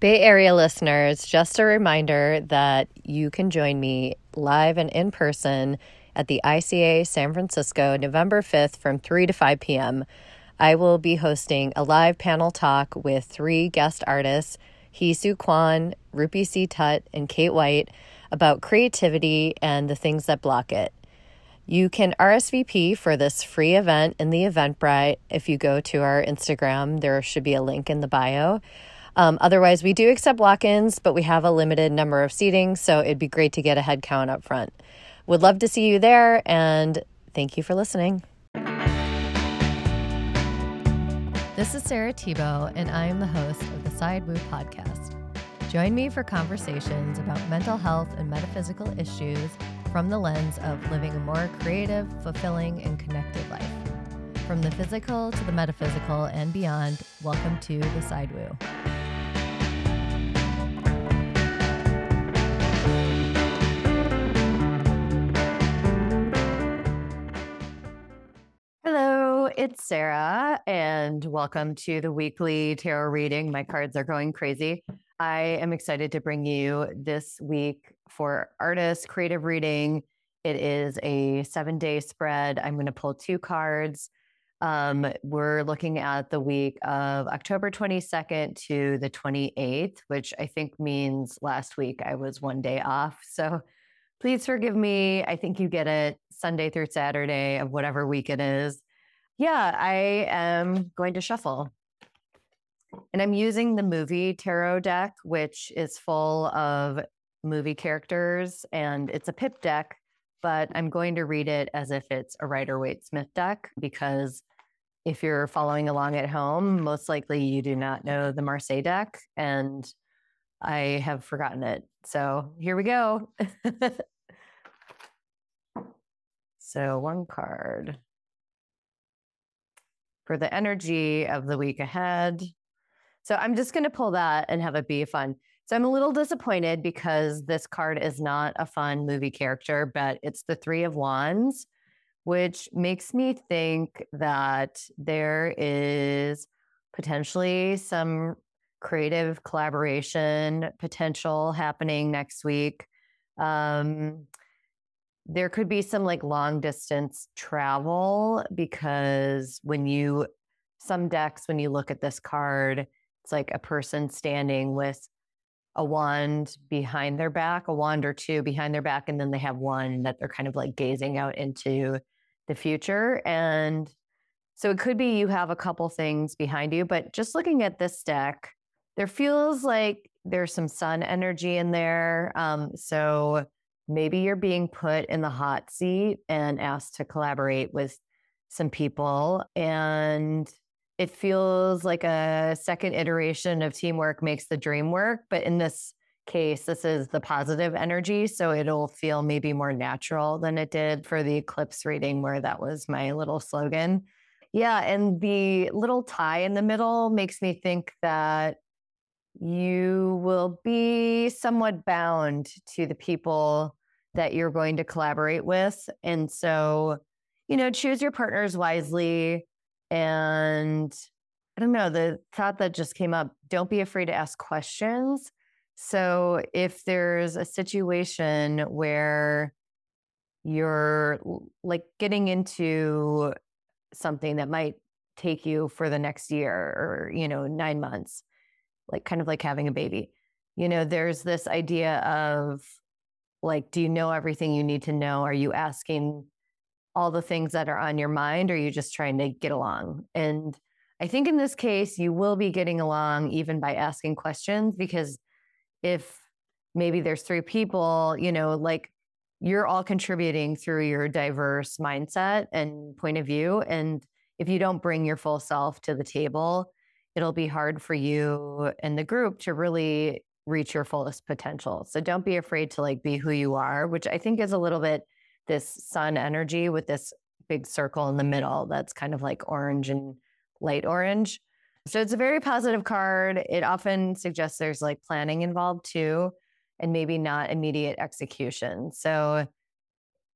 Bay Area listeners, just a reminder that you can join me live and in person at the ICA San Francisco November 5th from 3 to 5 p.m. I will be hosting a live panel talk with three guest artists, Hee Soo Kwon, Rupy C. Tut, and Kate White, about creativity and the things that block it. You can RSVP for this free event in the Eventbrite if you go to our Instagram. There should be a link in the bio. Um, otherwise, we do accept walk ins, but we have a limited number of seating, so it'd be great to get a head count up front. Would love to see you there, and thank you for listening. This is Sarah Thibault, and I am the host of the Side Woo podcast. Join me for conversations about mental health and metaphysical issues from the lens of living a more creative, fulfilling, and connected life. From the physical to the metaphysical and beyond, welcome to the Side Woo. It's Sarah, and welcome to the weekly tarot reading. My cards are going crazy. I am excited to bring you this week for artists creative reading. It is a seven day spread. I'm going to pull two cards. Um, we're looking at the week of October 22nd to the 28th, which I think means last week I was one day off. So please forgive me. I think you get it Sunday through Saturday of whatever week it is. Yeah, I am going to shuffle. And I'm using the movie tarot deck, which is full of movie characters, and it's a pip deck, but I'm going to read it as if it's a Rider Waite Smith deck because if you're following along at home, most likely you do not know the Marseille deck, and I have forgotten it. So here we go. so, one card for the energy of the week ahead. So, I'm just going to pull that and have it be fun. So, I'm a little disappointed because this card is not a fun movie character, but it's the Three of Wands which makes me think that there is potentially some creative collaboration potential happening next week. Um, there could be some like long distance travel because when you, some decks, when you look at this card, it's like a person standing with a wand behind their back, a wand or two behind their back, and then they have one that they're kind of like gazing out into the future. And so it could be you have a couple things behind you, but just looking at this deck, there feels like there's some sun energy in there. Um, so maybe you're being put in the hot seat and asked to collaborate with some people. And it feels like a second iteration of teamwork makes the dream work. But in this case, this is the positive energy. So it'll feel maybe more natural than it did for the eclipse reading, where that was my little slogan. Yeah. And the little tie in the middle makes me think that you will be somewhat bound to the people that you're going to collaborate with. And so, you know, choose your partners wisely. And I don't know, the thought that just came up don't be afraid to ask questions so if there's a situation where you're like getting into something that might take you for the next year or you know 9 months like kind of like having a baby you know there's this idea of like do you know everything you need to know are you asking all the things that are on your mind or are you just trying to get along and i think in this case you will be getting along even by asking questions because if maybe there's three people, you know, like you're all contributing through your diverse mindset and point of view. And if you don't bring your full self to the table, it'll be hard for you and the group to really reach your fullest potential. So don't be afraid to like be who you are, which I think is a little bit this sun energy with this big circle in the middle that's kind of like orange and light orange. So it's a very positive card. It often suggests there's like planning involved too, and maybe not immediate execution. So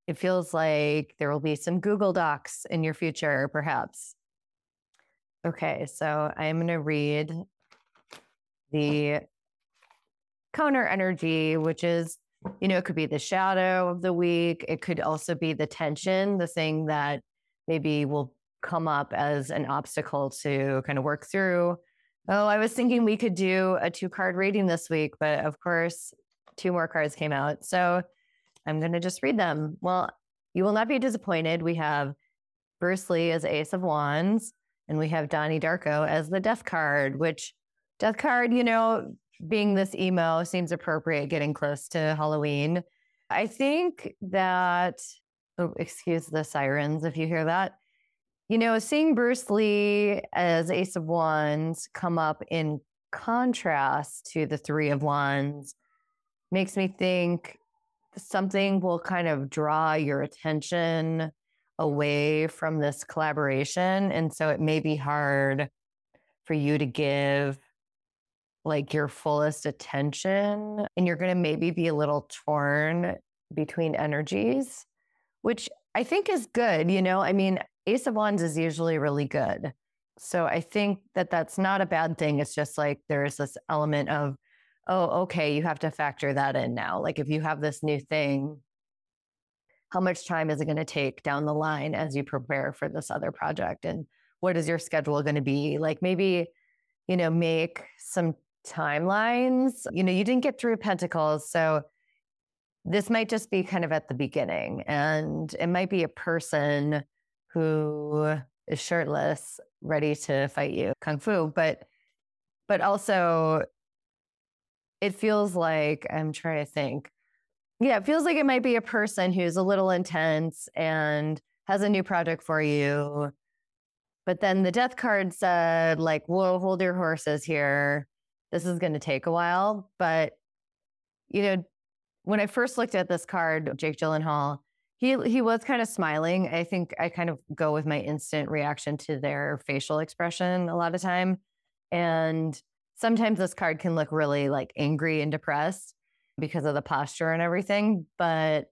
it feels like there will be some Google Docs in your future, perhaps. Okay, so I'm going to read the counter energy, which is, you know, it could be the shadow of the week. It could also be the tension, the thing that maybe will come up as an obstacle to kind of work through. Oh, I was thinking we could do a two card reading this week, but of course, two more cards came out. So I'm going to just read them. Well, you will not be disappointed. We have Bruce Lee as Ace of Wands, and we have Donnie Darko as the Death card, which Death card, you know, being this emo seems appropriate getting close to Halloween. I think that, oh, excuse the sirens if you hear that. You know, seeing Bruce Lee as Ace of Wands come up in contrast to the Three of Wands makes me think something will kind of draw your attention away from this collaboration. And so it may be hard for you to give like your fullest attention. And you're going to maybe be a little torn between energies, which I think is good. You know, I mean, Ace of Wands is usually really good. So I think that that's not a bad thing. It's just like there's this element of, oh, okay, you have to factor that in now. Like if you have this new thing, how much time is it going to take down the line as you prepare for this other project? And what is your schedule going to be? Like maybe, you know, make some timelines. You know, you didn't get through Pentacles. So this might just be kind of at the beginning. And it might be a person who is shirtless, ready to fight you kung fu. But but also it feels like I'm trying to think. Yeah, it feels like it might be a person who's a little intense and has a new project for you. But then the death card said, like, we'll hold your horses here. This is going to take a while. But, you know, when I first looked at this card, Jake Gyllenhaal, he he was kind of smiling. I think I kind of go with my instant reaction to their facial expression a lot of time. And sometimes this card can look really like angry and depressed because of the posture and everything. But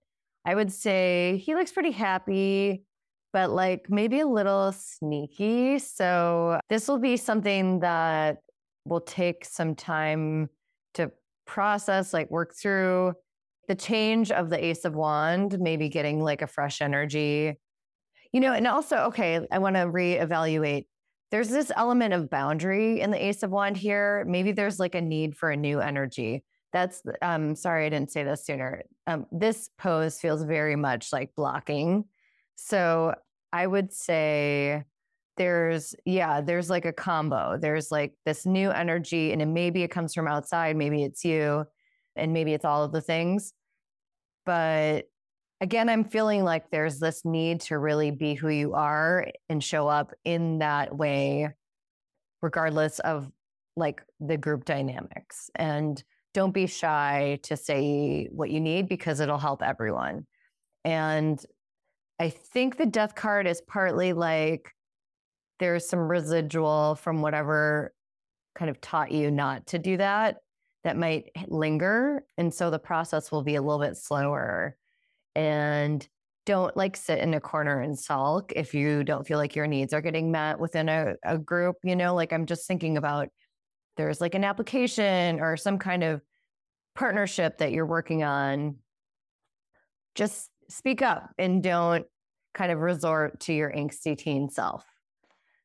I would say he looks pretty happy, but like maybe a little sneaky. So this will be something that will take some time to process, like work through. The change of the Ace of Wand, maybe getting like a fresh energy. You know, and also, okay, I want to reevaluate. There's this element of boundary in the ace of wand here. Maybe there's like a need for a new energy. That's um sorry i didn't say this sooner. Um this pose feels very much like blocking. So i would say there's yeah there's like a combo there's like this new energy and it, maybe it comes from outside maybe it's you and maybe it's all of the things but again, I'm feeling like there's this need to really be who you are and show up in that way, regardless of like the group dynamics. And don't be shy to say what you need because it'll help everyone. And I think the death card is partly like there's some residual from whatever kind of taught you not to do that that might linger. And so the process will be a little bit slower and don't like sit in a corner and sulk if you don't feel like your needs are getting met within a, a group. You know, like I'm just thinking about there's like an application or some kind of partnership that you're working on. Just speak up and don't kind of resort to your angsty teen self.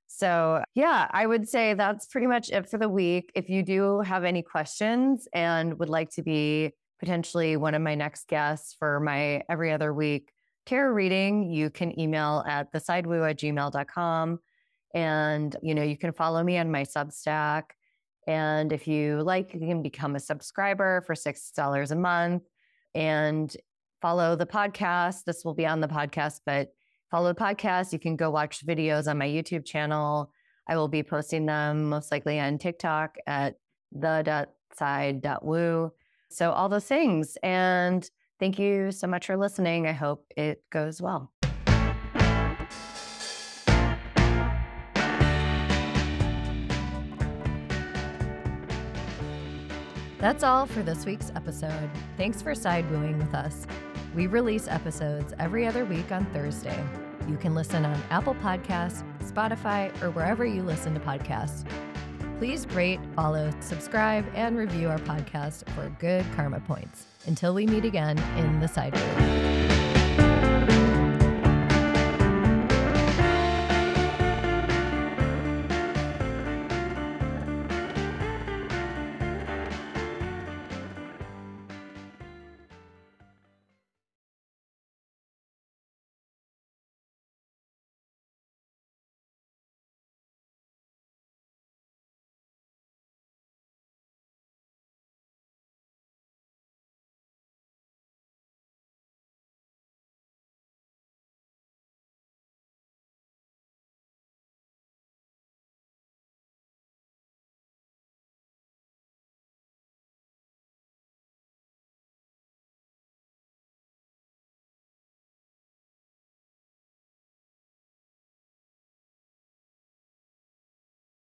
So, yeah, I would say that's pretty much it for the week. If you do have any questions and would like to be potentially one of my next guests for my every other week tarot reading, you can email at thesidewoo at gmail.com. And, you know, you can follow me on my Substack. And if you like, you can become a subscriber for $6 a month and follow the podcast. This will be on the podcast, but follow the podcast. You can go watch videos on my YouTube channel. I will be posting them most likely on TikTok at the.side.woo. So, all those things. And thank you so much for listening. I hope it goes well. That's all for this week's episode. Thanks for side wooing with us. We release episodes every other week on Thursday. You can listen on Apple Podcasts, Spotify, or wherever you listen to podcasts. Please rate, follow, subscribe, and review our podcast for good karma points. Until we meet again in the side room.